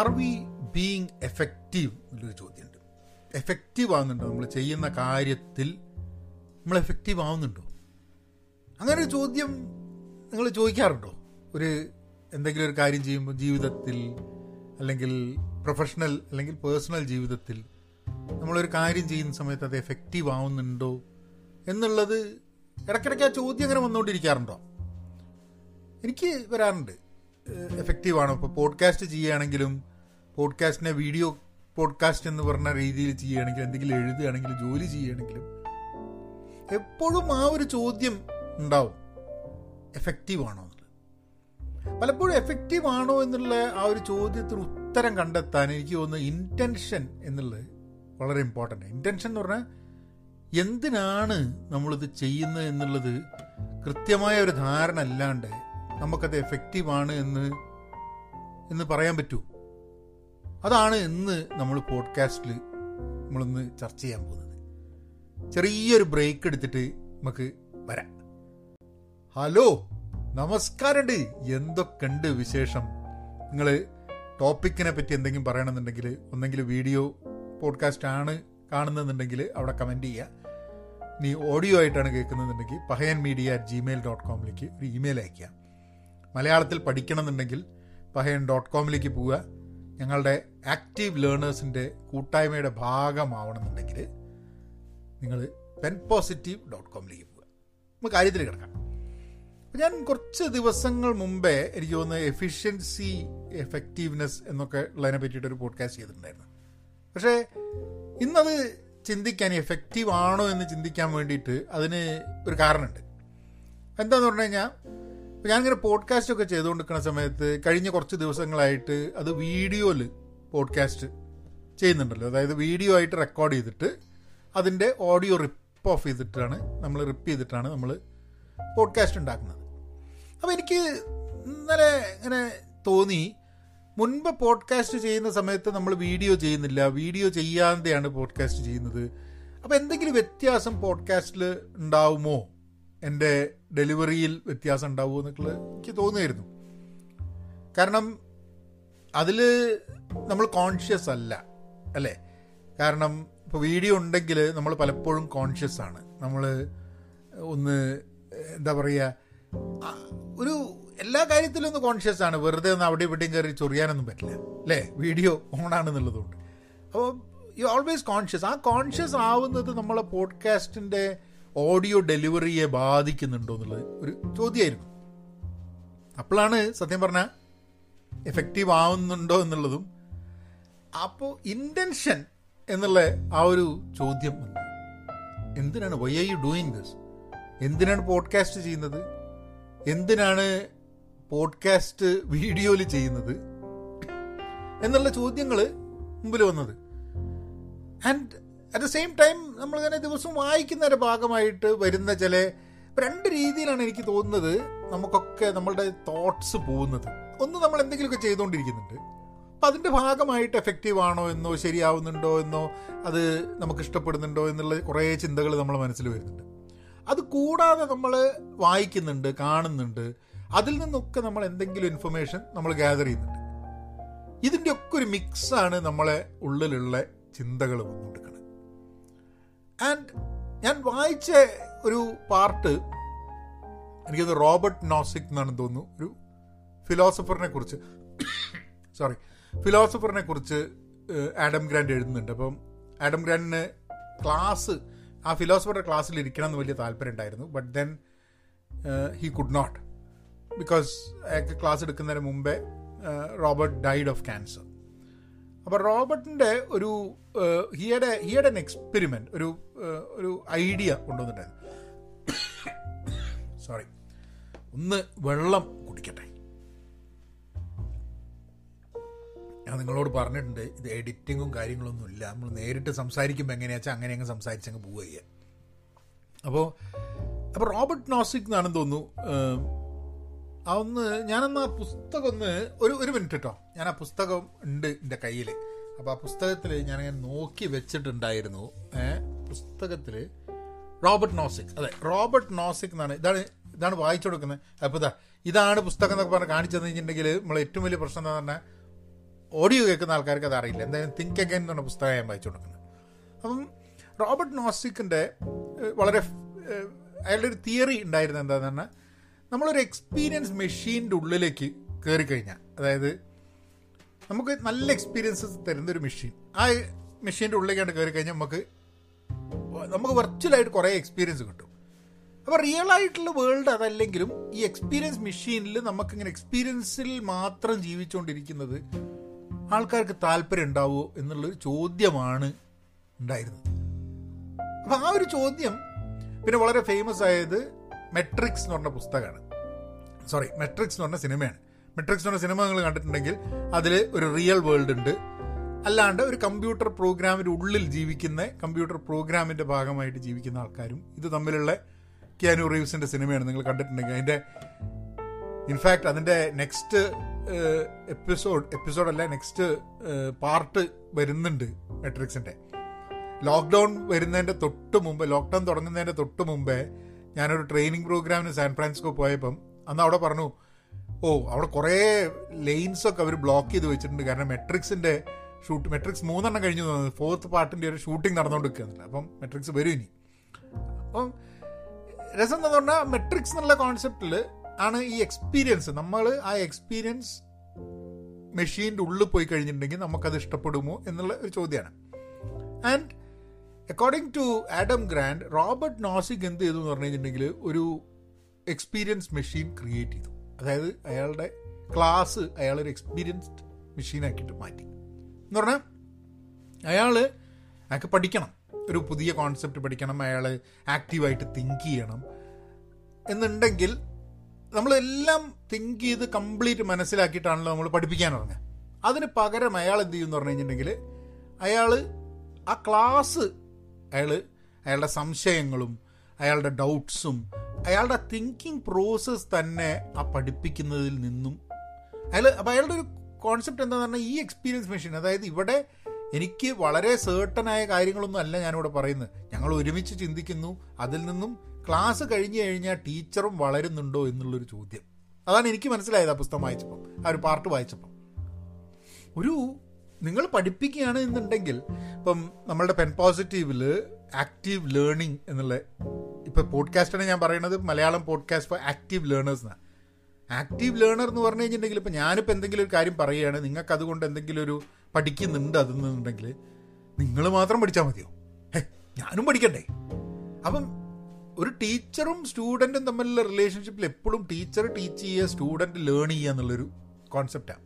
R V being effective എന്നൊരു ചോദ്യമുണ്ട്. Effective ആവുന്നുണ്ടോ? നമ്മൾ ചെയ്യുന്ന കാര്യത്തിൽ നമ്മൾ എഫക്റ്റീവ് ആവുന്നുണ്ടോ? അങ്ങനെ ഒരു ചോദ്യം നിങ്ങൾ ചോദിക്കാറുണ്ടോ? ഒരു എന്തെങ്കിലും ഒരു കാര്യം ചെയ്യുമ്പോൾ ജീവിതത്തിൽ അല്ലെങ്കിൽ പ്രൊഫഷണൽ അല്ലെങ്കിൽ പേഴ്സണൽ ജീവിതത്തിൽ നമ്മളൊരു കാര്യം ചെയ്യുന്ന സമയത്ത് അത് എഫക്റ്റീവ് ആവുന്നുണ്ടോ? എന്നുള്ളത് ഇടയ്ക്കിടയ്ക്ക് ആ ചോദ്യം അങ്ങനെ വന്നുകൊണ്ടിരിക്കാറുണ്ടോ? എനിക്ക് വരാറുണ്ട്. എഫക്റ്റീവ് ആണോ? ഇപ്പോൾ പോഡ്കാസ്റ്റ് ചെയ്യുകയാണെങ്കിലും പോഡ്കാസ്റ്റിനെ വീഡിയോ പോഡ്കാസ്റ്റ് എന്ന് പറഞ്ഞ രീതിയിൽ ചെയ്യുകയാണെങ്കിലും എന്തെങ്കിലും എഴുതുകയാണെങ്കിലും ജോലി ചെയ്യുകയാണെങ്കിലും എപ്പോഴും ആ ഒരു ചോദ്യം ഉണ്ടാവും. എഫക്റ്റീവ് ആണോ പലപ്പോഴും എഫക്റ്റീവ് ആണോ എന്നുള്ള ആ ഒരു ചോദ്യത്തിന് ഉത്തരം കണ്ടെത്താൻ എനിക്ക് തോന്നുന്നു ഇന്റൻഷൻ എന്നുള്ളത് വളരെ ഇമ്പോർട്ടന്റ് ഇന്റൻഷൻ എന്ന് പറഞ്ഞാൽ എന്തിനാണ് നമ്മളിത് ചെയ്യുന്നത് എന്നുള്ളത് കൃത്യമായ ഒരു ധാരണ അല്ലാണ്ട് നമുക്കത് എഫക്റ്റീവ് ആണ് എന്ന് എന്ന് പറയാൻ പറ്റൂ അതാണ് ഇന്ന് നമ്മൾ പോഡ്കാസ്റ്റിൽ നമ്മളൊന്ന് ചർച്ച ചെയ്യാൻ പോകുന്നത്. ചെറിയൊരു ബ്രേക്ക് എടുത്തിട്ട് നമുക്ക് വരാം. ഹലോ നമസ്കാരമുണ്ട് എന്തൊക്കെയുണ്ട് വിശേഷം? നിങ്ങൾ ടോപ്പിക്കിനെ പറ്റി എന്തെങ്കിലും പറയണമെന്നുണ്ടെങ്കിൽ ഒന്നെങ്കിൽ വീഡിയോ പോഡ്കാസ്റ്റ് ആണ് കാണുന്നതെന്നുണ്ടെങ്കിൽ അവിടെ കമന്റ് ചെയ്യുക. ഇനി ഓഡിയോ ആയിട്ടാണ് കേൾക്കുന്നതെന്നുണ്ടെങ്കിൽ Pahayan media at Gmail dot കോമിലേക്ക് ഒരു ഇമെയിൽ അയയ്ക്കുക. മലയാളത്തിൽ പഠിക്കണമെന്നുണ്ടെങ്കിൽ പഹയൻ ഡോട്ട് കോമിലേക്ക് പോവുക. ഞങ്ങളുടെ ആക്റ്റീവ് ലേണേഴ്സിന്റെ കൂട്ടായ്മയുടെ ഭാഗമാവണമെന്നുണ്ടെങ്കിൽ നിങ്ങൾ പെൻ പോസിറ്റീവ് ഡോട്ട് കോമിലേക്ക് പോവുക. നമുക്ക് കാര്യത്തിൽ കിടക്കാം. അപ്പം ഞാൻ കുറച്ച് ദിവസങ്ങൾ മുമ്പേ എനിക്ക് തോന്നുന്നത് എഫിഷ്യൻസി എഫക്റ്റീവ്നെസ് എന്നൊക്കെ ഉള്ളതിനെ പറ്റിയിട്ടൊരു പോഡ്കാസ്റ്റ് ചെയ്തിട്ടുണ്ടായിരുന്നു. പക്ഷേ ഇന്നത് ചിന്തിക്കാൻ എഫക്റ്റീവ് ആണോ എന്ന് ചിന്തിക്കാൻ വേണ്ടിയിട്ട് അതിന് ഒരു കാരണമുണ്ട്. എന്താന്ന് പറഞ്ഞു കഴിഞ്ഞാൽ ഞാനിങ്ങനെ പോഡ്കാസ്റ്റ് ഒക്കെ ചെയ്തുകൊണ്ടിരിക്കുന്ന സമയത്ത് കഴിഞ്ഞ കുറച്ച് ദിവസങ്ങളായിട്ട് അത് വീഡിയോയിൽ പോഡ്കാസ്റ്റ് ചെയ്യുന്നുണ്ടല്ലോ. അതായത് വീഡിയോ ആയിട്ട് റെക്കോർഡ് ചെയ്തിട്ട് അതിന്റെ ഓഡിയോ റിപ്പ് ഓഫ് ചെയ്തിട്ടാണ് നമ്മൾ റിപ്പ് ചെയ്തിട്ടാണ് നമ്മൾ പോഡ്കാസ്റ്റ് ഉണ്ടാക്കുന്നത്. അപ്പോൾ എനിക്ക് ഇന്നലെ ഇങ്ങനെ തോന്നി മുൻപ് പോഡ്കാസ്റ്റ് ചെയ്യുന്ന സമയത്ത് നമ്മൾ വീഡിയോ ചെയ്യുന്നില്ല. വീഡിയോ ചെയ്യാതെയാണ് പോഡ്കാസ്റ്റ് ചെയ്യുന്നത്. അപ്പോൾ എന്തെങ്കിലും വ്യത്യാസം പോഡ്കാസ്റ്റിൽ ഉണ്ടാവുമോ? എന്റെ ഡെലിവറിയിൽ വ്യത്യാസം ഉണ്ടാവുമോ എന്നൊക്കെ എനിക്ക് തോന്നുമായിരുന്നു കാരണം അതിൽ നമ്മൾ കോൺഷ്യസ് അല്ല അല്ലേ? കാരണം ഇപ്പോൾ വീഡിയോ ഉണ്ടെങ്കിൽ നമ്മൾ പലപ്പോഴും കോൺഷ്യസ് ആണ്. നമ്മൾ ഒന്ന് എന്താ പറയുക ഒരു എല്ലാ കാര്യത്തിലും ഒന്ന് കോൺഷ്യസ് ആണ്. വെറുതെ ഒന്ന് അവിടെ ഇവിടെയും കയറി ചൊറിയാനൊന്നും പറ്റില്ല അല്ലേ? വീഡിയോ ഓണാണെന്നുള്ളതുകൊണ്ട് അപ്പോൾ യു ഓൾവേസ് കോൺഷ്യസ് ആ കോൺഷ്യസ് ആവുന്നത് നമ്മളെ പോഡ്കാസ്റ്റിന്റെ ഓഡിയോ ഡെലിവറിയെ ബാധിക്കുന്നുണ്ടോ എന്നുള്ളത് ഒരു ചോദ്യമായിരുന്നു. അപ്പോഴാണ് സത്യം പറഞ്ഞാൽ എഫക്റ്റീവ് ആവുന്നുണ്ടോ എന്നുള്ളതും അപ്പോൾ ഇന്റൻഷൻ എന്നുള്ള ആ ഒരു ചോദ്യം വന്നു എന്തിനാണ് why are you doing this എന്തിനാണ് പോഡ്കാസ്റ്റ് ചെയ്യുന്നത്? എന്തിനാണ് പോഡ്കാസ്റ്റ് വീഡിയോയിൽ ചെയ്യുന്നത്? എന്നുള്ള ചോദ്യങ്ങൾ മുമ്പിൽ വന്നത്. And at the same time നമ്മളിങ്ങനെ ദിവസം വായിക്കുന്നതിന്റെ ഭാഗമായിട്ട് വരുന്ന ചില രണ്ട് രീതിയിലാണ് എനിക്ക് തോന്നുന്നത് നമുക്കൊക്കെ നമ്മളുടെ തോട്ട്സ് പോകുന്നത്. ഒന്ന് നമ്മൾ എന്തെങ്കിലുമൊക്കെ ചെയ്തുകൊണ്ടിരിക്കുന്നുണ്ട്. അപ്പം അതിന്റെ ഭാഗമായിട്ട് എഫക്റ്റീവ് ആണോ എന്നോ ശരിയാവുന്നുണ്ടോ എന്നോ അത് നമുക്ക് ഇഷ്ടപ്പെടുന്നുണ്ടോ എന്നുള്ള കുറേ ചിന്തകൾ നമ്മളെ മനസ്സിൽ വരുന്നുണ്ട്. അത് കൂടാതെ നമ്മൾ വായിക്കുന്നുണ്ട് കാണുന്നുണ്ട്. അതിൽ നിന്നൊക്കെ നമ്മൾ എന്തെങ്കിലും ഇൻഫർമേഷൻ നമ്മൾ ഗ്യാദർ ചെയ്യുന്നുണ്ട്. ഇതിന്റെ ഒക്കെ ഒരു മിക്സാണ് നമ്മളെ ഉള്ളിലുള്ള ചിന്തകൾ വന്നുകൊടുക്കുന്നത് ആൻഡ് ഞാൻ വായിച്ച ഒരു പാർട്ട് എനിക്കത് റോബർട്ട് നോസിക് എന്നാണ് തോന്നുന്നു. ഒരു ഫിലോസഫറിനെ കുറിച്ച്. സോറി ഫിലോസഫറിനെ കുറിച്ച് ആഡം ഗ്രാൻഡ് എഴുതുന്നുണ്ട്. അപ്പം ആഡം ഗ്രാൻഡിന് ക്ലാസ് ആ ഫിലോസഫറുടെ ക്ലാസ്സിൽ ഇരിക്കണം എന്ന് വലിയ താല്പര്യം ഉണ്ടായിരുന്നു. But then he could not because അയാൾക്ക് ക്ലാസ് എടുക്കുന്നതിന് മുമ്പേ റോബർട്ട് ഡൈഡ് ഓഫ് ക്യാൻസർ അപ്പോൾ റോബർട്ടിന്റെ ഒരു ഹിയുടെ ഹിയുടെ എൻ എക്സ്പെരിമെന്റ് ഒരു ഒരു ഐഡിയ കൊണ്ടുവന്നിട്ടുണ്ടായിരുന്നു. സോറി ഒന്ന് വെള്ളം കുടിക്കട്ടെ. ഞാൻ നിങ്ങളോട് പറഞ്ഞിട്ടുണ്ട് ഇത് എഡിറ്റിങ്ങും കാര്യങ്ങളൊന്നും ഇല്ല. നമ്മൾ നേരിട്ട് സംസാരിക്കുമ്പോൾ എങ്ങനെയാ വെച്ചാൽ അങ്ങനെ അങ്ങ് സംസാരിച്ചങ്ങ് പോവുക ചെയ്യുക അപ്പോൾ അപ്പോൾ റോബർട്ട് നോസിക് എന്നാണെന്ന് തോന്നുന്നു അതൊന്ന് ഞാനന്ന് ആ പുസ്തകം ഒന്ന് ഒരു ഒരു മിനിറ്റ് കേട്ടോ ഞാൻ ആ പുസ്തകം ഉണ്ട് എന്റെ കയ്യിൽ അപ്പോൾ ആ പുസ്തകത്തിൽ ഞാനങ്ങനെ നോക്കി വെച്ചിട്ടുണ്ടായിരുന്നു പുസ്തകത്തിൽ റോബർട്ട് നോസിക്. അതെ റോബർട്ട് നോസിക് എന്നാണ്. ഇതാണ് ഇതാണ് വായിച്ചു കൊടുക്കുന്നത്. അപ്പോൾ ഇതാ ഇതാണ് പുസ്തകം എന്നൊക്കെ പറഞ്ഞ് കാണിച്ചു തന്നിട്ടുണ്ടെങ്കിൽ നമ്മൾ ഏറ്റവും വലിയ പ്രശ്നം എന്താ പറഞ്ഞാൽ ഓഡിയോ കേൾക്കുന്ന ആൾക്കാർക്ക് അത് അറിയില്ല. എന്തായാലും തിങ്ക് അഗൈൻ എന്ന് പറഞ്ഞ പുസ്തകം ഞാൻ വായിച്ചു കൊടുക്കുന്നത്. അപ്പം റോബർട്ട് നോസിക്കിന്റെ വളരെ അയാളുടെ ഒരു തിയറി ഉണ്ടായിരുന്നത് എന്താന്ന് പറഞ്ഞാൽ നമ്മളൊരു എക്സ്പീരിയൻസ് മെഷീന്റെ ഉള്ളിലേക്ക് കയറി കഴിഞ്ഞാൽ അതായത് നമുക്ക് നല്ല എക്സ്പീരിയൻസസ് തരുന്ന ഒരു മെഷീൻ. ആ മെഷീന്റെ ഉള്ളിലേക്കാണ് കയറി കഴിഞ്ഞാൽ നമുക്ക് നമുക്ക് വെർച്വലായിട്ട് കുറേ എക്സ്പീരിയൻസ് കിട്ടും. അപ്പോൾ റിയൽ ആയിട്ടുള്ള വേൾഡ് അതല്ലെങ്കിലും ഈ എക്സ്പീരിയൻസ് മെഷീനിൽ നമുക്കിങ്ങനെ എക്സ്പീരിയൻസിൽ മാത്രം ജീവിച്ചുകൊണ്ടിരിക്കുന്നത് ആൾക്കാർക്ക് താല്പര്യം ഉണ്ടാവുമോ എന്നുള്ളൊരു ചോദ്യമാണ് ഉണ്ടായിരുന്നത്. അപ്പം ആ ഒരു ചോദ്യം പിന്നെ വളരെ ഫേമസ് ആയത് മെട്രിക്സ് എന്ന് പറഞ്ഞ പുസ്തകമാണ്. സോറി മെട്രിക്സ് എന്ന് പറഞ്ഞ സിനിമയാണ്. മെട്രിക്സ് എന്ന് പറഞ്ഞ സിനിമ നിങ്ങൾ കണ്ടിട്ടുണ്ടെങ്കിൽ അതിൽ ഒരു റിയൽ വേൾഡ് ഉണ്ട്. അല്ലാണ്ട് ഒരു കമ്പ്യൂട്ടർ പ്രോഗ്രാമിന്റെ ഉള്ളിൽ ജീവിക്കുന്ന കമ്പ്യൂട്ടർ പ്രോഗ്രാമിന്റെ ഭാഗമായിട്ട് ജീവിക്കുന്ന ആൾക്കാരും ഇത് തമ്മിലുള്ള ക്യാനു റീവ്സിന്റെ സിനിമയാണ് നിങ്ങൾ കണ്ടിട്ടുണ്ടെങ്കിൽ. അതിന്റെ ഇൻഫാക്റ്റ് അതിന്റെ നെക്സ്റ്റ് എപ്പിസോഡ് എപ്പിസോഡല്ല നെക്സ്റ്റ് പാർട്ട് വരുന്നുണ്ട് മെട്രിക്സിന്റെ ലോക്ക്ഡൗൺ വരുന്നതിന്റെ തൊട്ട് മുമ്പ് ലോക്ക്ഡൗൺ തുടങ്ങുന്നതിന്റെ തൊട്ട് മുമ്പേ ഞാനൊരു ട്രെയിനിങ് പ്രോഗ്രാമിന് സാൻ ഫ്രാൻസിസ്കോ പോയപ്പം അന്ന് അവിടെ പറഞ്ഞു ഓ അവിടെ കുറേ ലെയിൻസൊക്കെ അവർ ബ്ലോക്ക് ചെയ്ത് വെച്ചിട്ടുണ്ട്. കാരണം മെട്രിക്സിന്റെ ഷൂട്ട് മെട്രിക്സ് മൂന്നെണ്ണം കഴിഞ്ഞു തോന്നുന്നത് ഫോർത്ത് പാർട്ടിന്റെ ഒരു ഷൂട്ടിംഗ് നടന്നുകൊണ്ടിരിക്കുന്നില്ല അപ്പം മെട്രിക്സ് വരും ഇനി. അപ്പം രസം എന്താ പറഞ്ഞാൽ മെട്രിക്സ് എന്നുള്ള കോൺസെപ്റ്റിൽ ആണ് ഈ എക്സ്പീരിയൻസ് നമ്മൾ ആ എക്സ്പീരിയൻസ് മെഷീന്റെ ഉള്ളിൽ പോയി കഴിഞ്ഞിട്ടുണ്ടെങ്കിൽ നമുക്കത് ഇഷ്ടപ്പെടുമോ എന്നുള്ള ഒരു ചോദ്യമാണ്. And according to Adam Grant Robert Nozick എന്ത് ചെയ്തു എന്ന് പറഞ്ഞു കഴിഞ്ഞിട്ടുണ്ടെങ്കിൽ ഒരു എക്സ്പീരിയൻസ് മെഷീൻ ക്രിയേറ്റ് ചെയ്തു. അതായത് അയാളുടെ ക്ലാസ് അയാളൊരു എക്സ്പീരിയൻസ്ഡ് മെഷീനാക്കിയിട്ട് മാറ്റി. എന്ന് പറഞ്ഞാൽ അയാൾ അയാൾക്ക് പഠിക്കണം. ഒരു പുതിയ കോൺസെപ്റ്റ് പഠിക്കണം അയാൾ ആക്റ്റീവായിട്ട് തിങ്ക് ചെയ്യണം. എന്നുണ്ടെങ്കിൽ നമ്മളെല്ലാം തിങ്ക് ചെയ്ത് കംപ്ലീറ്റ് മനസ്സിലാക്കിയിട്ടാണല്ലോ നമ്മൾ പഠിപ്പിക്കാൻ ഇറങ്ങുക അതിന് പകരം അയാൾ എന്ത് ചെയ്യുമെന്ന് പറഞ്ഞു കഴിഞ്ഞിട്ടുണ്ടെങ്കിൽ അയാൾ ആ ക്ലാസ് അയാൾ അയാളുടെ സംശയങ്ങളും അയാളുടെ ഡൗട്ട്സും അയാളുടെ തിങ്കിങ് പ്രോസസ്സ് തന്നെ ആ പഠിപ്പിക്കുന്നതിൽ നിന്നും അയാൾ അപ്പം അയാളുടെ ഒരു കോൺസെപ്റ്റ് എന്താന്ന് പറഞ്ഞാൽ ഈ എക്സ്പീരിയൻസ് മെഷീൻ അതായത് ഇവിടെ എനിക്ക് വളരെ സേർട്ടനായ കാര്യങ്ങളൊന്നും അല്ല ഞാനിവിടെ പറയുന്നത്. ഞങ്ങൾ ഒരുമിച്ച് ചിന്തിക്കുന്നു. അതിൽ നിന്നും ക്ലാസ് കഴിഞ്ഞു കഴിഞ്ഞാൽ ടീച്ചറും വളരുന്നുണ്ടോ എന്നുള്ളൊരു ചോദ്യം. അതാണ് എനിക്ക് മനസ്സിലായത് ആ പുസ്തകം വായിച്ചപ്പം ആ ഒരു പാർട്ട് വായിച്ചപ്പം. ഒരു നിങ്ങൾ പഠിപ്പിക്കുകയാണ് എന്നുണ്ടെങ്കിൽ ഇപ്പം നമ്മളുടെ പെൻ പോസിറ്റീവിൽ ആക്റ്റീവ് ലേണിംഗ് എന്നുള്ള ഇപ്പോൾ പോഡ്കാസ്റ്റാണ് ഞാൻ പറയുന്നത് Malayalam podcast for active learners എന്നാണ് ആക്റ്റീവ് ലേണർ എന്ന് പറഞ്ഞു കഴിഞ്ഞിട്ടുണ്ടെങ്കിൽ ഇപ്പം ഞാനിപ്പോൾ എന്തെങ്കിലും ഒരു കാര്യം പറയുകയാണ് നിങ്ങൾക്ക് അതുകൊണ്ട് എന്തെങ്കിലും ഒരു പഠിക്കുന്നുണ്ട് അതെന്നുണ്ടെങ്കിൽ നിങ്ങൾ മാത്രം പഠിച്ചാൽ മതിയോ? ഞാനും പഠിക്കണ്ടേ? അപ്പം ഒരു ടീച്ചറും സ്റ്റുഡന്റും തമ്മിലുള്ള റിലേഷൻഷിപ്പിൽ എപ്പോഴും ടീച്ചർ ടീച്ച് ചെയ്യുക സ്റ്റുഡന്റ് ലേൺ ചെയ്യുക എന്നുള്ളൊരു കോൺസെപ്റ്റാണ്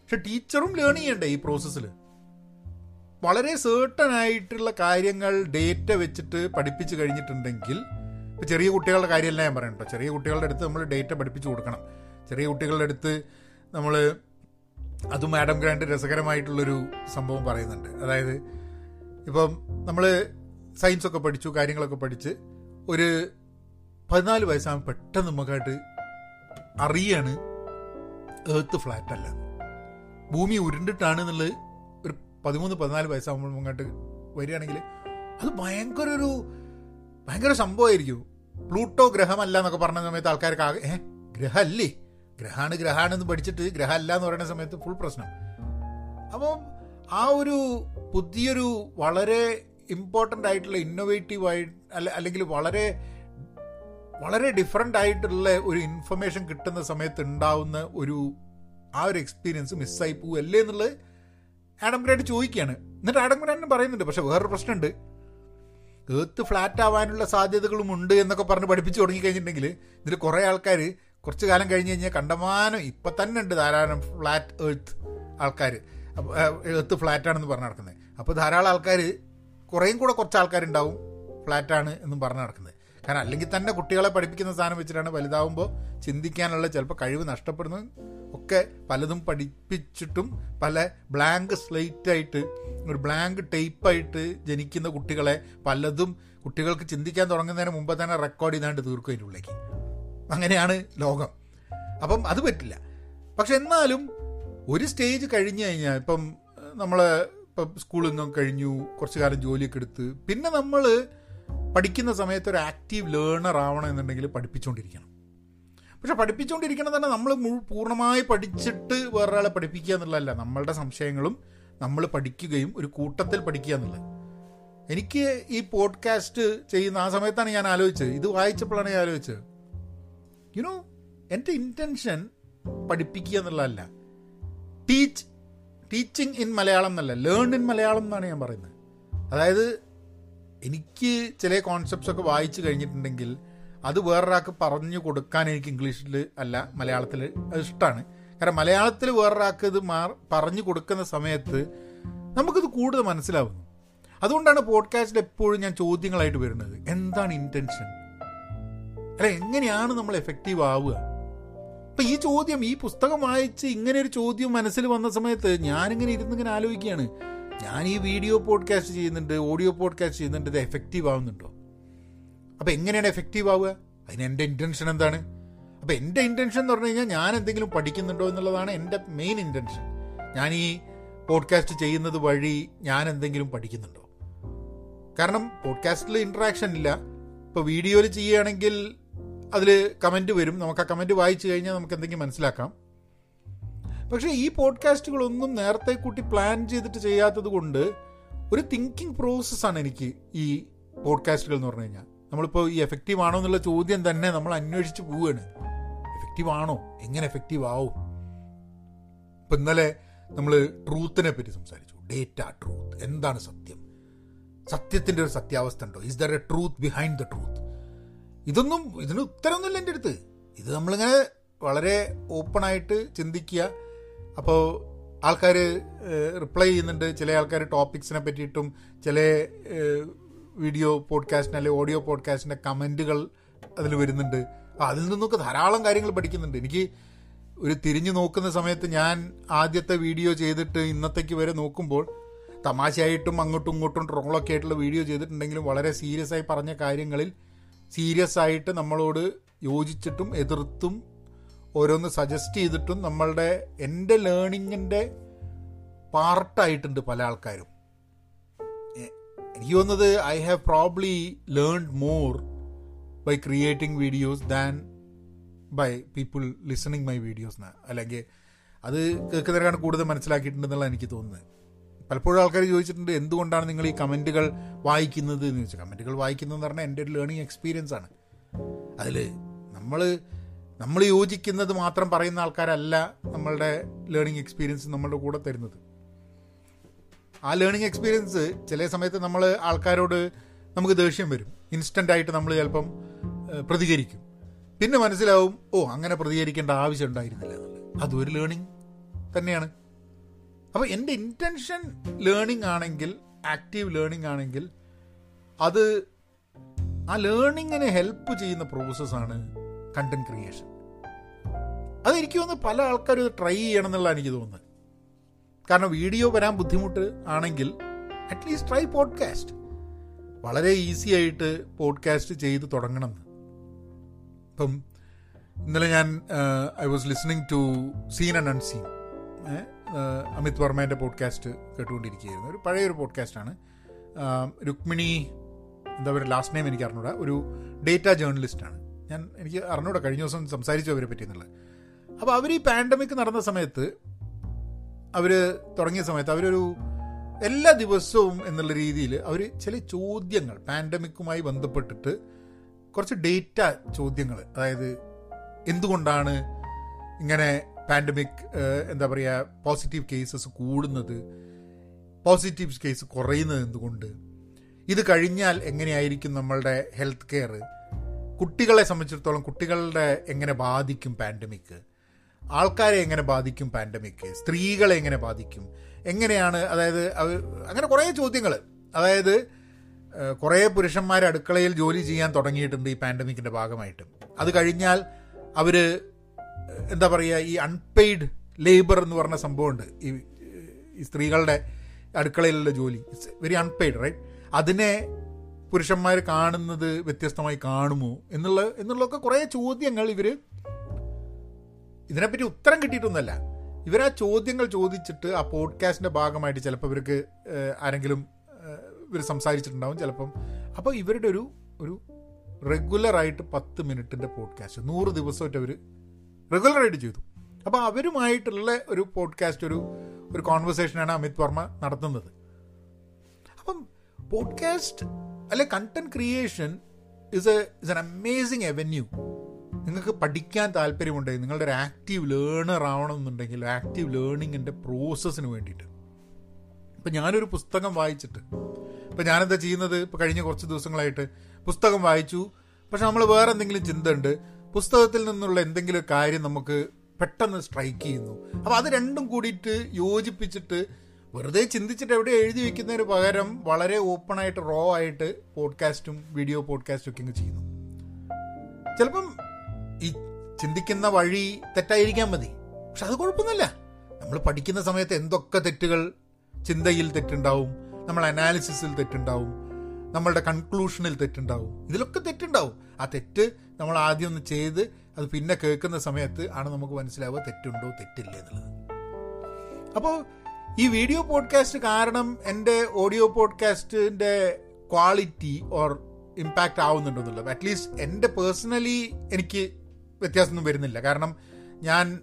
പക്ഷെ ടീച്ചറും ലേൺ ചെയ്യണ്ടേ ഈ പ്രോസസ്സിൽ വളരെ സേർട്ടൺ ആയിട്ടുള്ള കാര്യങ്ങൾ ഡേറ്റ വെച്ചിട്ട് പഠിപ്പിച്ച് കഴിഞ്ഞിട്ടുണ്ടെങ്കിൽ ഇപ്പം ചെറിയ കുട്ടികളുടെ കാര്യമല്ല ഞാൻ പറയണ്ടോ ചെറിയ കുട്ടികളുടെ അടുത്ത് നമ്മൾ ഡേറ്റ പഠിപ്പിച്ച് കൊടുക്കണം. ചെറിയ കുട്ടികളുടെ അടുത്ത് നമ്മൾ അത് മാഡം ഗ്രാൻഡ് രസകരമായിട്ടുള്ളൊരു സംഭവം പറയുന്നുണ്ട്. അതായത് ഇപ്പം നമ്മൾ സയൻസൊക്കെ പഠിച്ചു കാര്യങ്ങളൊക്കെ പഠിച്ച് ഒരു പതിനാല് വയസ്സാകുമ്പോൾ പെട്ടെന്ന് നമുക്കായിട്ട് അറിയാണ് ഏർത്ത് ഫ്ലാറ്റ് അല്ല. ഭൂമി ഉരുണ്ടിട്ടാണ് എന്നുള്ളത് ഒരു പതിമൂന്ന് പതിനാല് വയസ്സാകുമ്പോൾ അങ്ങോട്ട് വരികയാണെങ്കിൽ അത് ഭയങ്കര ഒരു ഭയങ്കര സംഭവമായിരിക്കും. പ്ലൂട്ടോ ഗ്രഹമല്ല എന്നൊക്കെ പറഞ്ഞ സമയത്ത് ആൾക്കാർക്ക് ആകെ ഏ? ഗ്രഹമല്ലേ ഗ്രഹാണ് ഗ്രഹാണെന്ന് പഠിച്ചിട്ട് ഗ്രഹമല്ല എന്ന് പറയുന്ന സമയത്ത് ഫുൾ പ്രശ്നം. അപ്പം ആ ഒരു പുതിയൊരു വളരെ ഇമ്പോർട്ടന്റ് ആയിട്ടുള്ള ഇന്നോവേറ്റീവ് ആയി അല്ല അല്ലെങ്കിൽ വളരെ വളരെ ഡിഫറെന്റ് ആയിട്ടുള്ള ഒരു ഇൻഫർമേഷൻ കിട്ടുന്ന സമയത്ത് ഉണ്ടാവുന്ന ഒരു ആ ഒരു എക്സ്പീരിയൻസ് മിസ്സായി പോവല്ലേ എന്നുള്ളത് ആഡം ചോദിക്കുകയാണ്. എന്നിട്ട് ആഡം പറയുന്നുണ്ട്. പക്ഷെ വേറൊരു പ്രശ്നമുണ്ട്. ഏത്ത് ഫ്ലാറ്റ് ആവാനുള്ള സാധ്യതകളും ഉണ്ട് എന്നൊക്കെ പറഞ്ഞ് പഠിപ്പിച്ചു തുടങ്ങി കഴിഞ്ഞിട്ടുണ്ടെങ്കിൽ ഇതിൽ കുറേ ആൾക്കാർ കുറച്ച് കാലം കഴിഞ്ഞ് കഴിഞ്ഞാൽ കണ്ടമാനം ഇപ്പം തന്നെ ഉണ്ട് ധാരാളം ഫ്ലാറ്റ് ഏർത്ത് ആൾക്കാർ ഫ്ലാറ്റ് ഫ്ലാറ്റാണെന്ന് പറഞ്ഞ് നടക്കുന്നത്. അപ്പോൾ ധാരാളം ആൾക്കാർ കുറേയും കൂടെ കുറച്ച് ആൾക്കാരുണ്ടാവും ഫ്ലാറ്റാണ് എന്നും പറഞ്ഞ് നടക്കുന്നത്. കാരണം അല്ലെങ്കിൽ തന്നെ കുട്ടികളെ പഠിപ്പിക്കുന്ന സാധനം വെച്ചിട്ടാണ് വലുതാവുമ്പോൾ ചിന്തിക്കാനുള്ള ചിലപ്പോൾ കഴിവ് നഷ്ടപ്പെടുന്നത് ഒക്കെ പലതും പഠിപ്പിച്ചിട്ടും പല ബ്ലാങ്ക് സ്ലേറ്റായിട്ട് ഒരു ബ്ലാങ്ക് ടൈപ്പായിട്ട് ജനിക്കുന്ന കുട്ടികളെ പലതും കുട്ടികൾക്ക് ചിന്തിക്കാൻ തുടങ്ങുന്നതിന് മുമ്പ് തന്നെ റെക്കോർഡ് ചെയ്താണ്ട് തീർക്കും അതിന്റെ ഉള്ളിലേക്ക്. അങ്ങനെയാണ് ലോകം. അപ്പം അത് പറ്റില്ല. പക്ഷെ എന്നാലും ഒരു സ്റ്റേജ് കഴിഞ്ഞു കഴിഞ്ഞാൽ ഇപ്പം നമ്മൾ ഇപ്പം സ്കൂളിൽ നിന്നും കഴിഞ്ഞു കുറച്ച് കാലം ജോലിയൊക്കെ എടുത്ത് പിന്നെ നമ്മൾ പഠിക്കുന്ന സമയത്ത് ഒരു ആക്റ്റീവ് ലേണർ ആവണം എന്നുണ്ടെങ്കിൽ പഠിപ്പിച്ചുകൊണ്ടിരിക്കണം പക്ഷെ പഠിപ്പിച്ചുകൊണ്ടിരിക്കണം തന്നെ നമ്മൾ പൂർണമായി പഠിച്ചിട്ട് വേറൊരാളെ പഠിപ്പിക്കുക എന്നുള്ളതല്ല. നമ്മളുടെ സംശയങ്ങളും നമ്മൾ പഠിക്കുകയും ഒരു കൂട്ടത്തിൽ പഠിക്കുക എന്നുള്ളത്. എനിക്ക് ഈ പോഡ്കാസ്റ്റ് ചെയ്യുന്ന ആ സമയത്താണ് ഞാൻ ആലോചിച്ചത്. ഇത് വായിച്ചപ്പോഴാണ് ഞാൻ ആലോചിച്ചത്. യുനോ എന്റെ ഇന്റൻഷൻ പഠിപ്പിക്കുക എന്നുള്ളതല്ല. ടീച്ച് ടീച്ചിങ് ഇൻ മലയാളം എന്നല്ല ലേൺ ഇൻ മലയാളം എന്നാണ് ഞാൻ പറയുന്നത്. അതായത് എനിക്ക് ചില കോൺസെപ്റ്റ്സ് ഒക്കെ വായിച്ചു കഴിഞ്ഞിട്ടുണ്ടെങ്കിൽ അത് വേറൊരാൾക്ക് പറഞ്ഞു കൊടുക്കാൻ എനിക്ക് ഇംഗ്ലീഷിൽ അല്ല മലയാളത്തിൽ അത് ഇഷ്ടമാണ് കാരണം മലയാളത്തിൽ വേറൊരാൾക്ക് ഇത് മാർ പറഞ്ഞു കൊടുക്കുന്ന സമയത്ത് നമുക്കിത് കൂടുതൽ മനസ്സിലാവുന്നു. അതുകൊണ്ടാണ് പോഡ്കാസ്റ്റിൽ എപ്പോഴും ഞാൻ ചോദ്യങ്ങളായിട്ട് വരുന്നത്. എന്താണ് ഇന്റൻഷൻ അല്ല എങ്ങനെയാണ് നമ്മൾ എഫക്റ്റീവ് ആവുക? അപ്പം ഈ ചോദ്യം ഈ പുസ്തകം വായിച്ച് ഇങ്ങനെ ഒരു ചോദ്യം മനസ്സിൽ വന്ന സമയത്ത് ഞാനിങ്ങനെ ഇരുന്നിങ്ങനെ ആലോചിക്കുകയാണ്. ഞാൻ ഈ വീഡിയോ പോഡ്കാസ്റ്റ് ചെയ്യുന്നുണ്ട് ഓഡിയോ പോഡ്കാസ്റ്റ് ചെയ്യുന്നുണ്ട് ഇത് എഫക്റ്റീവ് ആവുന്നുണ്ടോ? അപ്പോൾ എങ്ങനെയാണ് എഫക്റ്റീവ് ആവുക? അതിന് എന്റെ ഇന്റൻഷൻ എന്താണ്? അപ്പോൾ എന്റെ ഇന്റൻഷൻ എന്ന് പറഞ്ഞു കഴിഞ്ഞാൽ ഞാൻ എന്തെങ്കിലും പഠിക്കുന്നുണ്ടോ എന്നുള്ളതാണ് എന്റെ മെയിൻ ഇന്റൻഷൻ ഞാൻ ഈ പോഡ്കാസ്റ്റ് ചെയ്യുന്നത് വഴി ഞാൻ എന്തെങ്കിലും പഠിക്കുന്നുണ്ടോ? കാരണം പോഡ്കാസ്റ്റിൽ ഇൻട്രാക്ഷൻ ഇല്ല. ഇപ്പോൾ വീഡിയോയിൽ ചെയ്യുകയാണെങ്കിൽ അതിൽ കമന്റ് വരും. നമുക്ക് ആ കമന്റ് വായിച്ചു കഴിഞ്ഞാൽ നമുക്ക് എന്തെങ്കിലും മനസ്സിലാക്കാം. പക്ഷേ ഈ പോഡ്കാസ്റ്റുകളൊന്നും നേരത്തെ കൂട്ടി പ്ലാൻ ചെയ്തിട്ട് ചെയ്യാത്തത് കൊണ്ട് ഒരു തിങ്കിങ് പ്രോസസ്സാണ് എനിക്ക് ഈ പോഡ്കാസ്റ്റുകൾ എന്ന് പറഞ്ഞു കഴിഞ്ഞാൽ. നമ്മളിപ്പോൾ ഈ എഫക്റ്റീവ് ആണോ എന്നുള്ള ചോദ്യം തന്നെ നമ്മൾ അന്വേഷിച്ച് പോവുകയാണ്. എഫക്റ്റീവ് ആണോ? എങ്ങനെ എഫക്റ്റീവ് ആവും? ഇപ്പം ഇന്നലെ നമ്മൾ ട്രൂത്തിനെ പറ്റി സംസാരിച്ചു. ഡേറ്റ ട്രൂത്ത് എന്താണ് സത്യം? സത്യത്തിന്റെ ഒരു സത്യാവസ്ഥ ഉണ്ടോ? Is there a truth behind the truth ഇതൊന്നും ഇതിന് ഉത്തരമൊന്നുമില്ല എന്റെ അടുത്ത്. ഇത് നമ്മളിങ്ങനെ വളരെ ഓപ്പണായിട്ട് ചിന്തിക്കുക. അപ്പോൾ ആൾക്കാർ റിപ്ലൈ ചെയ്യുന്നുണ്ട്. ചില ആൾക്കാർ ടോപ്പിക്സിനെ പറ്റിയിട്ടും ചില വീഡിയോ പോഡ്കാസ്റ്റിന് അല്ലെങ്കിൽ ഓഡിയോ പോഡ്കാസ്റ്റിന്റെ കമന്റുകൾ അതിൽ വരുന്നുണ്ട്. അതിൽ നിന്നൊക്കെ ധാരാളം കാര്യങ്ങൾ പഠിക്കുന്നുണ്ട്. എനിക്ക് ഒരു തിരിഞ്ഞു നോക്കുന്ന സമയത്ത് ഞാൻ ആദ്യത്തെ വീഡിയോ ചെയ്തിട്ട് ഇന്നത്തേക്ക് വരെ നോക്കുമ്പോൾ തമാശയായിട്ടും അങ്ങോട്ടും ഇങ്ങോട്ടും ട്രോളൊക്കെ ആയിട്ടുള്ള വീഡിയോ ചെയ്തിട്ടുണ്ടെങ്കിലും വളരെ സീരിയസ് ആയി പറഞ്ഞ കാര്യങ്ങളിൽ സീരിയസ് ആയിട്ട് നമ്മളോട് യോജിച്ചിട്ടും എതിർത്തും ഓരോന്ന് സജസ്റ്റ് ചെയ്തിട്ടും നമ്മളുടെ എന്റെ ലേണിങ്ങിന്റെ പാർട്ടായിട്ടുണ്ട് പല ആൾക്കാരും. എനിക്ക് തോന്നുന്നത് I have probably learned more by creating videos than by people listening my videos അല്ലെങ്കിൽ അത് കേൾക്കുന്നവരാണ് കൂടുതൽ മനസ്സിലാക്കിയിട്ടുണ്ടെന്നുള്ള എനിക്ക് തോന്നുന്നത്. പലപ്പോഴും ആൾക്കാർ ചോദിച്ചിട്ടുണ്ട് എന്തുകൊണ്ടാണ് നിങ്ങൾ ഈ കമന്റുകൾ വായിക്കുന്നത് എന്ന് ചോദിച്ചാൽ കമന്റുകൾ വായിക്കുന്നതെന്ന് പറഞ്ഞാൽ എന്റെ ഒരു ലേണിംഗ് എക്സ്പീരിയൻസ് ആണ്. അതിൽ നമ്മൾ നമ്മൾ യോജിക്കുന്നത് മാത്രം പറയുന്ന ആൾക്കാരല്ല നമ്മളുടെ ലേണിംഗ് എക്സ്പീരിയൻസ് നമ്മളുടെ കൂടെ തരുന്നത്. ആ ലേണിംഗ് എക്സ്പീരിയൻസ് ചില സമയത്ത് നമ്മൾ ആൾക്കാരോട് നമുക്ക് ദേഷ്യം വരും. ഇൻസ്റ്റന്റ് ആയിട്ട് നമ്മൾ ചിലപ്പം പ്രതികരിക്കും. പിന്നെ മനസ്സിലാവും ഓ അങ്ങനെ പ്രതികരിക്കേണ്ട ആവശ്യം ഉണ്ടായിരുന്നില്ല അതൊരു ലേണിംഗ് തന്നെയാണ്. അപ്പോൾ എന്റെ ഇന്റൻഷൻ ലേണിംഗ് ആണെങ്കിൽ ആക്റ്റീവ് ലേണിംഗ് ആണെങ്കിൽ അത് ആ ലേണിങ്ങിനെ ഹെൽപ്പ് ചെയ്യുന്ന പ്രോസസ്സാണ് കണ്ടന്റ് ക്രിയേഷൻ. അതെനിക്ക് തോന്നുന്നു പല ആൾക്കാരും ഇത് ട്രൈ ചെയ്യണം എന്നുള്ളതാണ് എനിക്ക് തോന്നുന്നത്. കാരണം വീഡിയോ വരാൻ ബുദ്ധിമുട്ട് ആണെങ്കിൽ അറ്റ്ലീസ്റ്റ് ട്രൈ പോഡ്കാസ്റ്റ് വളരെ ഈസി ആയിട്ട് പോഡ്കാസ്റ്റ് ചെയ്ത് തുടങ്ങണമെന്ന് ഇപ്പം ഇന്നലെ ഞാൻ I was listening to seen and unseen Amit വർമ്മേന്റെ podcast കേട്ടുകൊണ്ടിരിക്കുകയായിരുന്നു. ഒരു പഴയൊരു പോഡ്കാസ്റ്റാണ് രുക്മിണി എന്താ പറയുക ലാസ്റ്റ് നെയിം എനിക്ക് അറിഞ്ഞൂടാ. ഒരു ഡേറ്റ ജേർണലിസ്റ്റാണ് ഞാൻ എനിക്ക് അറിഞ്ഞൂടെ കഴിഞ്ഞ ദിവസം സംസാരിച്ചു അവരെ പറ്റി എന്നുള്ളത്. അപ്പോൾ അവർ ഈ പാൻഡമിക് നടന്ന സമയത്ത് അവർ തുടങ്ങിയ സമയത്ത് അവരൊരു എല്ലാ ദിവസവും എന്നുള്ള രീതിയിൽ അവർ ചില ചോദ്യങ്ങൾ പാൻഡമിക്കുമായി ബന്ധപ്പെട്ടിട്ട് കുറച്ച് ഡേറ്റ ചോദ്യങ്ങൾ അതായത് എന്തുകൊണ്ടാണ് ഇങ്ങനെ പാൻഡമിക് എന്താ പറയുക പോസിറ്റീവ് കേസസ് കൂടുന്നത് പോസിറ്റീവ് കേസ് കുറയുന്നത് എന്തുകൊണ്ട്? ഇത് കഴിഞ്ഞാൽ എങ്ങനെയായിരിക്കും നമ്മളുടെ ഹെൽത്ത് കെയർ കുട്ടികളെ സംബന്ധിച്ചിടത്തോളം കുട്ടികളുടെ എങ്ങനെ ബാധിക്കും പാൻഡമിക് ആൾക്കാരെ എങ്ങനെ ബാധിക്കും പാൻഡമിക് സ്ത്രീകളെ എങ്ങനെ ബാധിക്കും? എങ്ങനെയാണ് അതായത് അങ്ങനെ കുറേ ചോദ്യങ്ങൾ. അതായത് കുറേ പുരുഷന്മാർ അടുക്കളയിൽ ജോലി ചെയ്യാൻ തുടങ്ങിയിട്ടുണ്ട് ഈ പാൻഡമിക്കിന്റെ ഭാഗമായിട്ട്. അത് കഴിഞ്ഞാൽ അവർ എന്താ പറയുക ഈ അൺപെയ്ഡ് ലേബർ എന്ന് പറഞ്ഞ സംഭവമുണ്ട്. ഈ ഈ സ്ത്രീകളുടെ അടുക്കളയിലുള്ള ജോലി. വെരി അൺപെയ്ഡ് റൈറ്റ് അതിനെ പുരുഷന്മാർ കാണുന്നത് വ്യത്യസ്തമായി കാണുമോ എന്നുള്ള എന്നുള്ളതൊക്കെ കുറേ ചോദ്യങ്ങൾ ഇവർ ഇതിനെപ്പറ്റി ഉത്തരം കിട്ടിയിട്ടൊന്നുമല്ല. ഇവർ ആ ചോദ്യങ്ങൾ ചോദിച്ചിട്ട് ആ പോഡ്കാസ്റ്റിന്റെ ഭാഗമായിട്ട് ചിലപ്പോൾ ഇവർക്ക് ആരെങ്കിലും ഇവർ സംസാരിച്ചിട്ടുണ്ടാവും ചിലപ്പം. അപ്പോൾ ഇവരുടെ ഒരു ഒരു റെഗുലറായിട്ട് പത്ത് മിനിറ്റിന്റെ പോഡ്കാസ്റ്റ് നൂറ് ദിവസമായിട്ട് അവർ റെഗുലറായിട്ട് ചെയ്തു. അപ്പോൾ അവരുമായിട്ടുള്ള ഒരു പോഡ്കാസ്റ്റ് ഒരു ഒരു കോൺവെർസേഷനാണ് അമിത് വർമ്മ നടത്തുന്നത്. അപ്പം പോഡ്കാസ്റ്റ് അല്ലെ content creation is a is an amazing avenue നിങ്ങൾക്ക് പഠിക്കാൻ താല്പര്യമുണ്ടെങ്കിൽ നിങ്ങളുടെ ഒരു ആക്റ്റീവ് ലേണർ ആവണമെന്നുണ്ടെങ്കിൽ ആക്റ്റീവ് ലേണിങ്ങിന്റെ പ്രോസസ്സിന് വേണ്ടിയിട്ട്. ഇപ്പം ഞാനൊരു പുസ്തകം വായിച്ചിട്ട് ഇപ്പം ഞാനെന്താ ചെയ്യുന്നത്? ഇപ്പം കഴിഞ്ഞ കുറച്ച് ദിവസങ്ങളായിട്ട് പുസ്തകം വായിച്ചു. പക്ഷെ നമ്മൾ വേറെ എന്തെങ്കിലും ചിന്ത ഉണ്ട് പുസ്തകത്തിൽ നിന്നുള്ള എന്തെങ്കിലും കാര്യം നമുക്ക് പെട്ടെന്ന് സ്ട്രൈക്ക് ചെയ്യുന്നു. അപ്പോൾ അത് രണ്ടും കൂടിയിട്ട് യോജിപ്പിച്ചിട്ട് വെറുതെ ചിന്തിച്ചിട്ട് എവിടെ എഴുതി വെക്കുന്നതിന് പകരം വളരെ ഓപ്പണായിട്ട് റോ ആയിട്ട് പോഡ്കാസ്റ്റും വീഡിയോ പോഡ്കാസ്റ്റും ഒക്കെ ചെയ്യുന്നു. ചിലപ്പം ഈ ചിന്തിക്കുന്ന വഴി തെറ്റായിരിക്കാൻ മതി. പക്ഷെ അത് കുഴപ്പമൊന്നുമില്ല. നമ്മൾ പഠിക്കുന്ന സമയത്ത് എന്തൊക്കെ തെറ്റുകൾ ചിന്തയിൽ തെറ്റുണ്ടാവും നമ്മൾ അനാലിസിസിൽ തെറ്റുണ്ടാവും നമ്മളുടെ കൺക്ലൂഷനിൽ തെറ്റുണ്ടാവും ഇതിലൊക്കെ തെറ്റുണ്ടാവും. ആ തെറ്റ് നമ്മൾ ആദ്യം ഒന്ന് ചെയ്ത് അത് പിന്നെ കേൾക്കുന്ന സമയത്ത് ആണ് നമുക്ക് മനസ്സിലാവുക തെറ്റുണ്ടോ തെറ്റില്ല എന്നുള്ളത്. അപ്പോൾ ഈ വീഡിയോ പോഡ്കാസ്റ്റ് കാരണം എന്റെ ഓഡിയോ പോഡ്കാസ്റ്റിന്റെ ക്വാളിറ്റി ഓർ ഇമ്പാക്റ്റ് ആവുന്നുണ്ടെന്നുള്ളത്. അറ്റ്ലീസ്റ്റ് എന്റെ പേഴ്സണലി എനിക്ക് വ്യത്യാസമൊന്നും വരുന്നില്ല. കാരണം ഞാൻ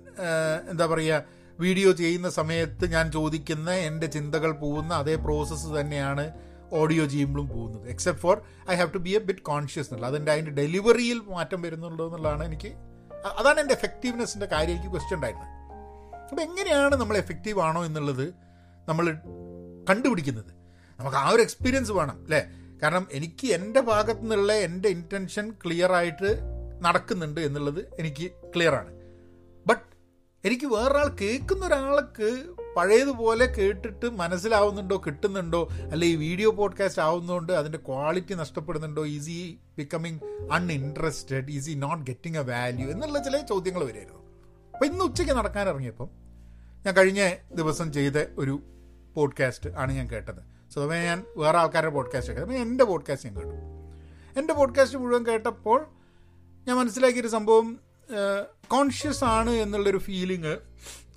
എന്താ പറയുക വീഡിയോ ചെയ്യുന്ന സമയത്ത് ഞാൻ ചോദിക്കുന്ന എന്റെ ചിന്തകൾ പോകുന്ന അതേ പ്രോസസ്സ് തന്നെയാണ് ഓഡിയോ ചെയ്യുമ്പോഴും പോകുന്നത്. Except for I have to be a bit conscious എന്നുള്ള അതിന്റെ അതിന്റെ ഡെലിവറിയിൽ മാറ്റം വരുന്നുണ്ടോ എന്നുള്ളതാണ് എനിക്ക് അതാണ് എന്റെ എഫക്റ്റീവ്നെസ്സിന്റെ കാര്യം എനിക്ക് ക്വസ്റ്റ്യൻ ഉണ്ടായിരുന്നത്. അപ്പോൾ എങ്ങനെയാണ് നമ്മൾ എഫക്റ്റീവ് ആണോ എന്നുള്ളത് നമ്മൾ കണ്ടുപിടിക്കുന്നത്? നമുക്ക് ആ ഒരു എക്സ്പീരിയൻസ് വേണം അല്ലേ? കാരണം എനിക്ക് എന്റെ ഭാഗത്തു നിന്നുള്ള എന്റെ ഇന്റൻഷൻ ക്ലിയർ ആയിട്ട് നടക്കുന്നുണ്ട് എന്നുള്ളത് എനിക്ക് ക്ലിയറാണ് ബട്ട് എനിക്ക് വേറൊരാൾ കേൾക്കുന്ന ഒരാൾക്ക് പഴയതുപോലെ കേട്ടിട്ട് മനസ്സിലാവുന്നുണ്ടോ കിട്ടുന്നുണ്ടോ? അല്ലെ ഈ വീഡിയോ പോഡ്കാസ്റ്റ് ആവുന്നതുകൊണ്ട് അതിന്റെ quality നഷ്ടപ്പെടുന്നുണ്ടോ? Easy becoming uninterested easy not getting a value എന്നുള്ള ചില ചോദ്യങ്ങൾ വരുമായിരുന്നു അപ്പോൾ ഇന്ന് ഉച്ചയ്ക്ക് നടക്കാൻ ഞാൻ കഴിഞ്ഞ ദിവസം ചെയ്ത ഒരു പോഡ്കാസ്റ്റ് ആണ് ഞാൻ കേട്ടത്. സ്വതവേ ഞാൻ വേറെ ആൾക്കാരുടെ പോഡ്കാസ്റ്റ് കേട്ടത്. എന്റെ പോഡ്കാസ്റ്റ് ഞാൻ കേട്ടു. എന്റെ പോഡ്കാസ്റ്റ് മുഴുവൻ കേട്ടപ്പോൾ ഞാൻ മനസ്സിലാക്കിയൊരു സംഭവം കോൺഷ്യസ് ആണ് എന്നുള്ളൊരു ഫീലിങ്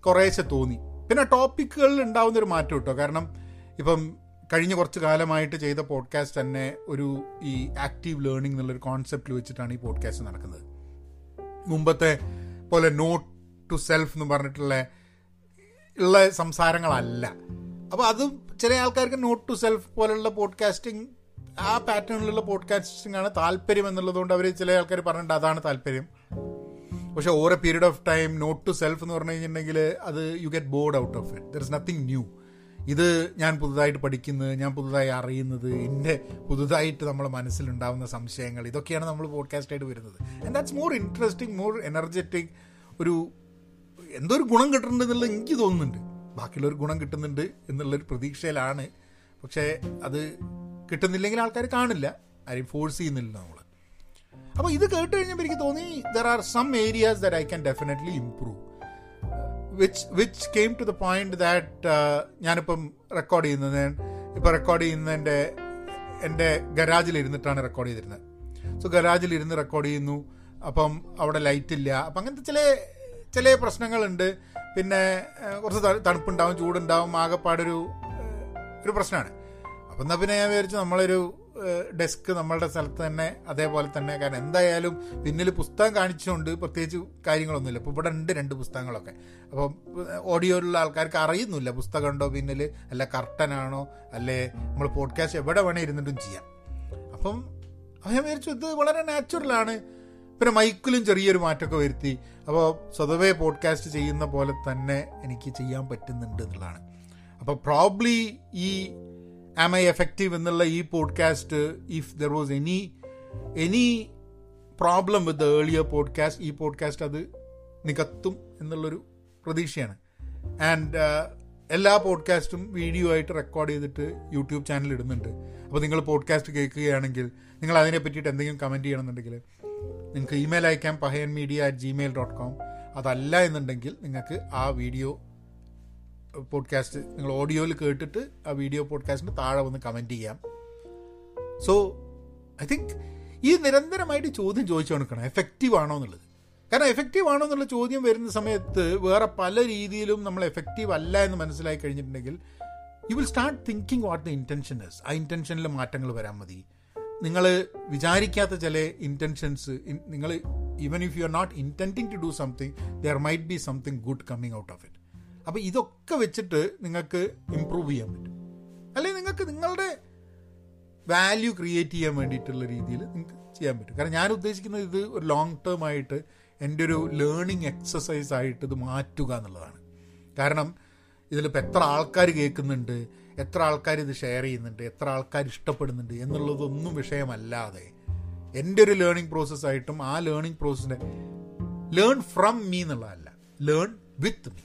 കുറേശ്ശെ തോന്നി. പിന്നെ ടോപ്പിക്കുകളിൽ ഉണ്ടാവുന്നൊരു മാറ്റം കേട്ടോ. കാരണം ഇപ്പം കഴിഞ്ഞ കുറച്ച് കാലമായിട്ട് ചെയ്ത പോഡ്കാസ്റ്റ് തന്നെ ഒരു ഈ ആക്റ്റീവ് ലേണിംഗ് എന്നുള്ളൊരു കോൺസെപ്റ്റിൽ വെച്ചിട്ടാണ് ഈ പോഡ്കാസ്റ്റ് നടക്കുന്നത്. മുമ്പത്തെ പോലെ നോട്ട് ടു സെൽഫ് എന്ന് പറഞ്ഞിട്ടുള്ള ഉള്ള സംസാരങ്ങളല്ല. അപ്പോൾ അതും ചില ആൾക്കാർക്ക് നോട്ട് ടു സെൽഫ് പോലുള്ള പോഡ്കാസ്റ്റിംഗ് ആ പാറ്റേണിലുള്ള പോഡ്കാസ്റ്റിംഗ് ആണ് താല്പര്യം എന്നുള്ളതുകൊണ്ട് അവർ ചില ആൾക്കാർ പറഞ്ഞിട്ടുണ്ട് അതാണ് താല്പര്യം. പക്ഷെ over a period of time note to self എന്ന് പറഞ്ഞു കഴിഞ്ഞിട്ടുണ്ടെങ്കിൽ അത് you get bored out of it. There is nothing new ഇത് ഞാൻ പുതുതായിട്ട് പഠിക്കുന്നത് ഞാൻ പുതുതായി അറിയുന്നത് എന്റെ പുതുതായിട്ട് നമ്മളെ മനസ്സിലുണ്ടാവുന്ന സംശയങ്ങൾ ഇതൊക്കെയാണ് നമ്മൾ പോഡ്കാസ്റ്റായിട്ട് വരുന്നത്. And that's more interesting more energetic ഒരു എന്തോ ഒരു ഗുണം കിട്ടുന്നുണ്ട് എന്നുള്ളത് എനിക്ക് തോന്നുന്നുണ്ട്. ബാക്കിയുള്ളൊരു ഗുണം കിട്ടുന്നുണ്ട് എന്നുള്ളൊരു പ്രതീക്ഷയിലാണ്. പക്ഷേ അത് കിട്ടുന്നില്ലെങ്കിൽ ആൾക്കാർ കാണില്ല. ആരെയും ഫോഴ്സ് ചെയ്യുന്നില്ല നമ്മൾ അപ്പോൾ ഇത് കേട്ട് കഴിഞ്ഞപ്പോൾ എനിക്ക് തോന്നി there are some areas that I can definitely improve which which came to the point that ഞാനിപ്പം റെക്കോർഡ് ചെയ്യുന്നത് ഇപ്പോൾ റെക്കോർഡ് ചെയ്യുന്നതിന്റെ എന്റെ ഗരാജിൽ ഇരുന്നിട്ടാണ് റെക്കോർഡ് ചെയ്തിരുന്നത്. സോ ഗരാജിലിരുന്ന് റെക്കോർഡ് ചെയ്യുന്നു. അപ്പം അവിടെ ലൈറ്റ് ഇല്ല. അപ്പം അങ്ങനത്തെ ചില ചില പ്രശ്നങ്ങളുണ്ട്. പിന്നെ കുറച്ച് തണുപ്പുണ്ടാവും ചൂടുണ്ടാവും ആകെപ്പാടൊരു ഒരു പ്രശ്നമാണ്. അപ്പം എന്നാൽ പിന്നെ ഞാൻ വിചാരിച്ചു നമ്മളൊരു ഡെസ്ക് നമ്മളുടെ സ്ഥലത്ത് തന്നെ അതേപോലെ തന്നെ. കാരണം എന്തായാലും പിന്നിൽ പുസ്തകം കാണിച്ചുകൊണ്ട് പ്രത്യേകിച്ച് കാര്യങ്ങളൊന്നുമില്ല. ഇപ്പോൾ ഇവിടെ ഉണ്ട് രണ്ട് പുസ്തകങ്ങളൊക്കെ. അപ്പം ഓഡിയോയിലുള്ള ആൾക്കാർക്ക് അറിയുന്നില്ല പുസ്തകം ഉണ്ടോ പിന്നിൽ അല്ല കർട്ടനാണോ അല്ലേ നമ്മൾ പോഡ്കാസ്റ്റ് എവിടെ വേണേൽ ഇരുന്നിട്ടും ചെയ്യാം. അപ്പം ഞാൻ വിചാരിച്ചു ഇത് വളരെ നാച്ചുറലാണ് പിന്നെ മൈക്കിലും ചെറിയൊരു മാറ്റമൊക്കെ വരുത്തി. അപ്പോൾ സ്വതവേ പോഡ്കാസ്റ്റ് ചെയ്യുന്ന പോലെ തന്നെ എനിക്ക് ചെയ്യാൻ പറ്റുന്നുണ്ട് എന്നുള്ളതാണ്. അപ്പോൾ പ്രോബ്ലി ഈ ആം ഐ എഫക്റ്റീവ് എന്നുള്ള ഈ podcast if there was any any problem with the earlier podcast ഈ പോഡ്കാസ്റ്റ് അത് നികത്തും എന്നുള്ളൊരു പ്രതീക്ഷയാണ്. ആൻഡ് എല്ലാ പോഡ്കാസ്റ്റും വീഡിയോ ആയിട്ട് റെക്കോർഡ് ചെയ്തിട്ട് യൂട്യൂബ് ചാനൽ ഇടുന്നുണ്ട്. അപ്പോൾ നിങ്ങൾ പോഡ്കാസ്റ്റ് കേൾക്കുകയാണെങ്കിൽ നിങ്ങൾ അതിനെ പറ്റിയിട്ട് എന്തെങ്കിലും കമന്റ് ചെയ്യണമെന്നുണ്ടെങ്കിൽ നിങ്ങൾക്ക് ഇമെയിൽ അയക്കാം Pahayan media at Gmail dot com അതല്ല എന്നുണ്ടെങ്കിൽ നിങ്ങൾക്ക് ആ വീഡിയോ പോഡ്കാസ്റ്റ് നിങ്ങൾ ഓഡിയോയിൽ കേട്ടിട്ട് ആ വീഡിയോ പോഡ്കാസ്റ്റിന് താഴെ വന്ന് കമന്റ് ചെയ്യാം. സോ ഐ തിങ്ക് ഈ നിരന്തരമായിട്ട് ചോദ്യം ചോദിച്ചു കൊടുക്കണം എഫക്റ്റീവ് ആണോ എന്നുള്ളത്. കാരണം എഫക്റ്റീവ് ആണോ എന്നുള്ള ചോദ്യം വരുന്ന സമയത്ത് വേറെ പല രീതിയിലും നമ്മൾ എഫക്റ്റീവ് അല്ല എന്ന് മനസ്സിലായി കഴിഞ്ഞിട്ടുണ്ടെങ്കിൽ you will start thinking what the intention is ആ ഇന്റൻഷനിൽ മാറ്റങ്ങൾ വരാൻ മതി. നിങ്ങൾ വിചാരിക്കാത്ത ചില ഇന്റൻഷൻസ് നിങ്ങൾ even if you are not intending to do something there might be something good coming out of it അപ്പോൾ ഇതൊക്കെ വെച്ചിട്ട് നിങ്ങൾക്ക് ഇമ്പ്രൂവ് ചെയ്യാൻ പറ്റും. അല്ലെങ്കിൽ നിങ്ങൾക്ക് നിങ്ങളുടെ വാല്യൂ ക്രിയേറ്റ് ചെയ്യാൻ വേണ്ടിയിട്ടുള്ള രീതിയിൽ നിങ്ങൾക്ക് ചെയ്യാൻ പറ്റും. കാരണം ഞാൻ ഉദ്ദേശിക്കുന്നത് ഇത് ഒരു ലോങ് ടേം ആയിട്ട് എന്റെ ഒരു ലേണിംഗ് എക്സസൈസ് ആയിട്ട് ഇത് മാറ്റുക എന്നുള്ളതാണ്. കാരണം ഇതിലിപ്പോൾ എത്ര ആൾക്കാർ കേൾക്കുന്നുണ്ട് എത്ര ആൾക്കാർ ഇത് ഷെയർ ചെയ്യുന്നുണ്ട് എത്ര ആൾക്കാർ ഇഷ്ടപ്പെടുന്നുണ്ട് എന്നുള്ളതൊന്നും വിഷയമല്ലാതെ എന്റെ ഒരു ലേണിംഗ് പ്രോസസ്സായിട്ടും ആ ലേണിംഗ് പ്രോസസ്സിന്റെ ലേൺ ഫ്രം മീ എന്നുള്ളതല്ല ലേൺ വിത്ത് മീ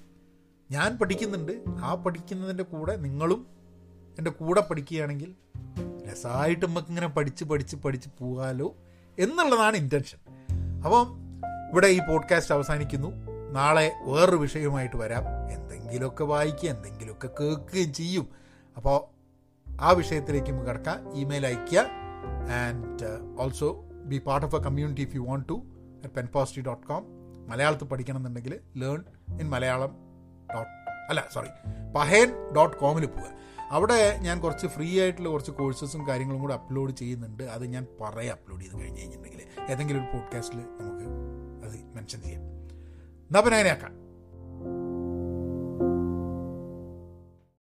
ഞാൻ പഠിക്കുന്നുണ്ട് ആ പഠിക്കുന്നതിന്റെ കൂടെ നിങ്ങളും എന്റെ കൂടെ പഠിക്കുകയാണെങ്കിൽ രസമായിട്ട് നമുക്ക് ഇങ്ങനെ പഠിച്ച് പഠിച്ച് പഠിച്ച് പോകാലോ എന്നുള്ളതാണ് ഇന്റൻഷൻ അപ്പം ഇവിടെ ഈ പോഡ്കാസ്റ്റ് അവസാനിക്കുന്നു. നാളെ വേറൊരു വിഷയവുമായിട്ട് വരാം. എന്തെങ്കിലുമൊക്കെ വായിക്കുക എന്തെങ്കിലുമൊക്കെ കേൾക്കുകയും ചെയ്യും. അപ്പോൾ ആ വിഷയത്തിലേക്ക് നമുക്ക് കിടക്കാം. ഇമെയിൽ അയയ്ക്കുക. And also be part of a community if you want to at pen positive dot com മലയാളത്തിൽ പഠിക്കണം എന്നുണ്ടെങ്കിൽ ലേൺ ഇൻ മലയാളം ഡോട്ട് അല്ല സോറി പഹേൻ ഡോട്ട് കോമിൽ പോവുക. അവിടെ ഞാൻ കുറച്ച് ഫ്രീ ആയിട്ടുള്ള കുറച്ച് കോഴ്സസും കാര്യങ്ങളും കൂടെ അപ്ലോഡ് ചെയ്യുന്നുണ്ട്. അത് ഞാൻ പറയാം അപ്ലോഡ് ചെയ്ത് കഴിഞ്ഞ് കഴിഞ്ഞിട്ടുണ്ടെങ്കിൽ ഏതെങ്കിലും ഒരു പോഡ്കാസ്റ്റിൽ നമുക്ക് അത് മെൻഷൻ ചെയ്യാം. എന്നാൽ പിന്നെ അങ്ങനെയാക്കാം.